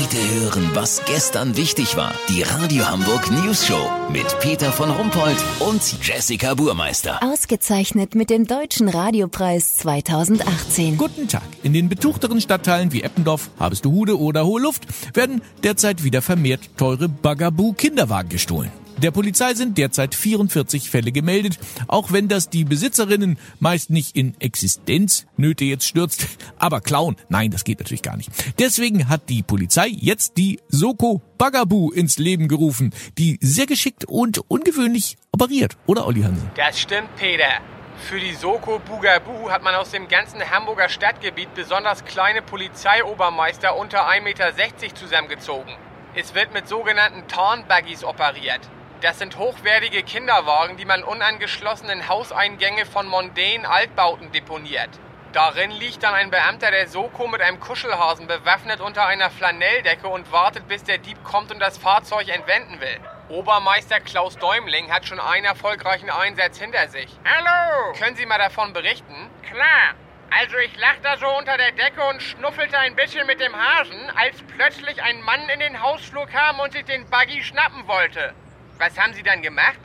Heute hören, was gestern wichtig war. Die Radio Hamburg News Show mit Peter von Rumpold und Jessica Burmeister. Ausgezeichnet mit dem Deutschen Radiopreis 2018. Guten Tag. In den betuchteren Stadtteilen wie Eppendorf, Harvestehude oder Hohe Luft werden derzeit wieder vermehrt teure Bagaboo-Kinderwagen gestohlen. Der Polizei sind derzeit 44 Fälle gemeldet, auch wenn das die Besitzerinnen meist nicht in Existenznöte jetzt stürzt. Aber klauen, nein, das geht natürlich gar nicht. Deswegen hat die Polizei jetzt die Soko Bagaboo ins Leben gerufen, die sehr geschickt und ungewöhnlich operiert, oder Olli Hansen? Das stimmt, Peter. Für die Soko Bugaboo hat man aus dem ganzen Hamburger Stadtgebiet besonders kleine Polizeiobermeister unter 1,60 Meter zusammengezogen. Es wird mit sogenannten Tarnbuggies operiert. Das sind hochwertige Kinderwagen, die man unangeschlossenen Hauseingänge von mondänen Altbauten deponiert. Darin liegt dann ein Beamter der Soko mit einem Kuschelhasen bewaffnet unter einer Flanelldecke und wartet, bis der Dieb kommt und das Fahrzeug entwenden will. Obermeister Klaus Däumling hat schon einen erfolgreichen Einsatz hinter sich. Hallo! Können Sie mal davon berichten? Klar. Also ich lag da so unter der Decke und schnuffelte ein bisschen mit dem Hasen, als plötzlich ein Mann in den Hausflur kam und sich den Buggy schnappen wollte. Was haben Sie dann gemacht?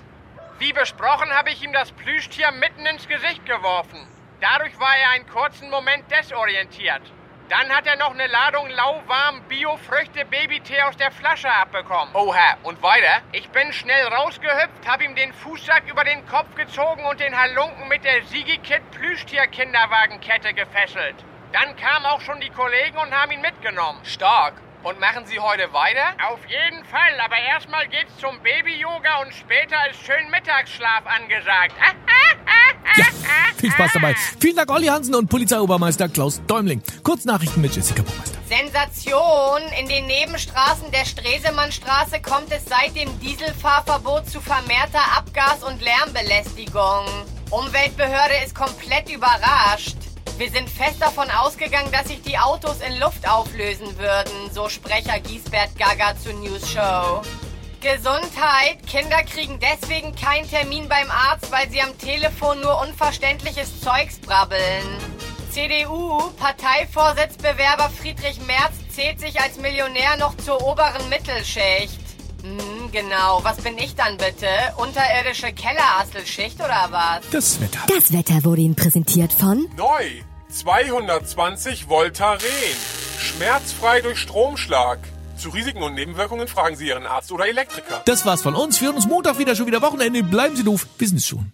Wie besprochen habe ich ihm das Plüschtier mitten ins Gesicht geworfen. Dadurch war er einen kurzen Moment desorientiert. Dann hat er noch eine Ladung lauwarm Bio-Früchte-Babytee aus der Flasche abbekommen. Oha, und weiter? Ich bin schnell rausgehüpft, hab ihm den Fußsack über den Kopf gezogen und den Halunken mit der Sigi-Kit Plüschtier-Kinderwagenkette gefesselt. Dann kamen auch schon die Kollegen und haben ihn mitgenommen. Stark. Und machen Sie heute weiter? Auf jeden Fall, aber erstmal geht's zum Baby-Yoga und später ist schön Mittagsschlaf angesagt. Ja, viel Spaß dabei. Vielen Dank, Olli Hansen und Polizeiobermeister Klaus Däumling. Kurznachrichten mit Jessica Burmeister. Sensation! In den Nebenstraßen der Stresemannstraße kommt es seit dem Dieselfahrverbot zu vermehrter Abgas- und Lärmbelästigung. Umweltbehörde ist komplett überrascht. Wir sind fest davon ausgegangen, dass sich die Autos in Luft auflösen würden, so Sprecher Giesbert Gaga zur News Show. Gesundheit. Kinder kriegen deswegen keinen Termin beim Arzt, weil sie am Telefon nur unverständliches Zeugs brabbeln. CDU, Parteivorsitzbewerber Friedrich Merz zählt sich als Millionär noch zur oberen Mittelschicht. Hm, genau. Was bin ich dann bitte? Unterirdische Kellerasselschicht oder was? Das Wetter. Das Wetter wurde Ihnen präsentiert von Neu 220 Voltaren. Schmerzfrei durch Stromschlag. Zu Risiken und Nebenwirkungen fragen Sie Ihren Arzt oder Elektriker. Das war's von uns. Wir hören uns Montag wieder, schon wieder Wochenende. Bleiben Sie doof. Wir sind es schon.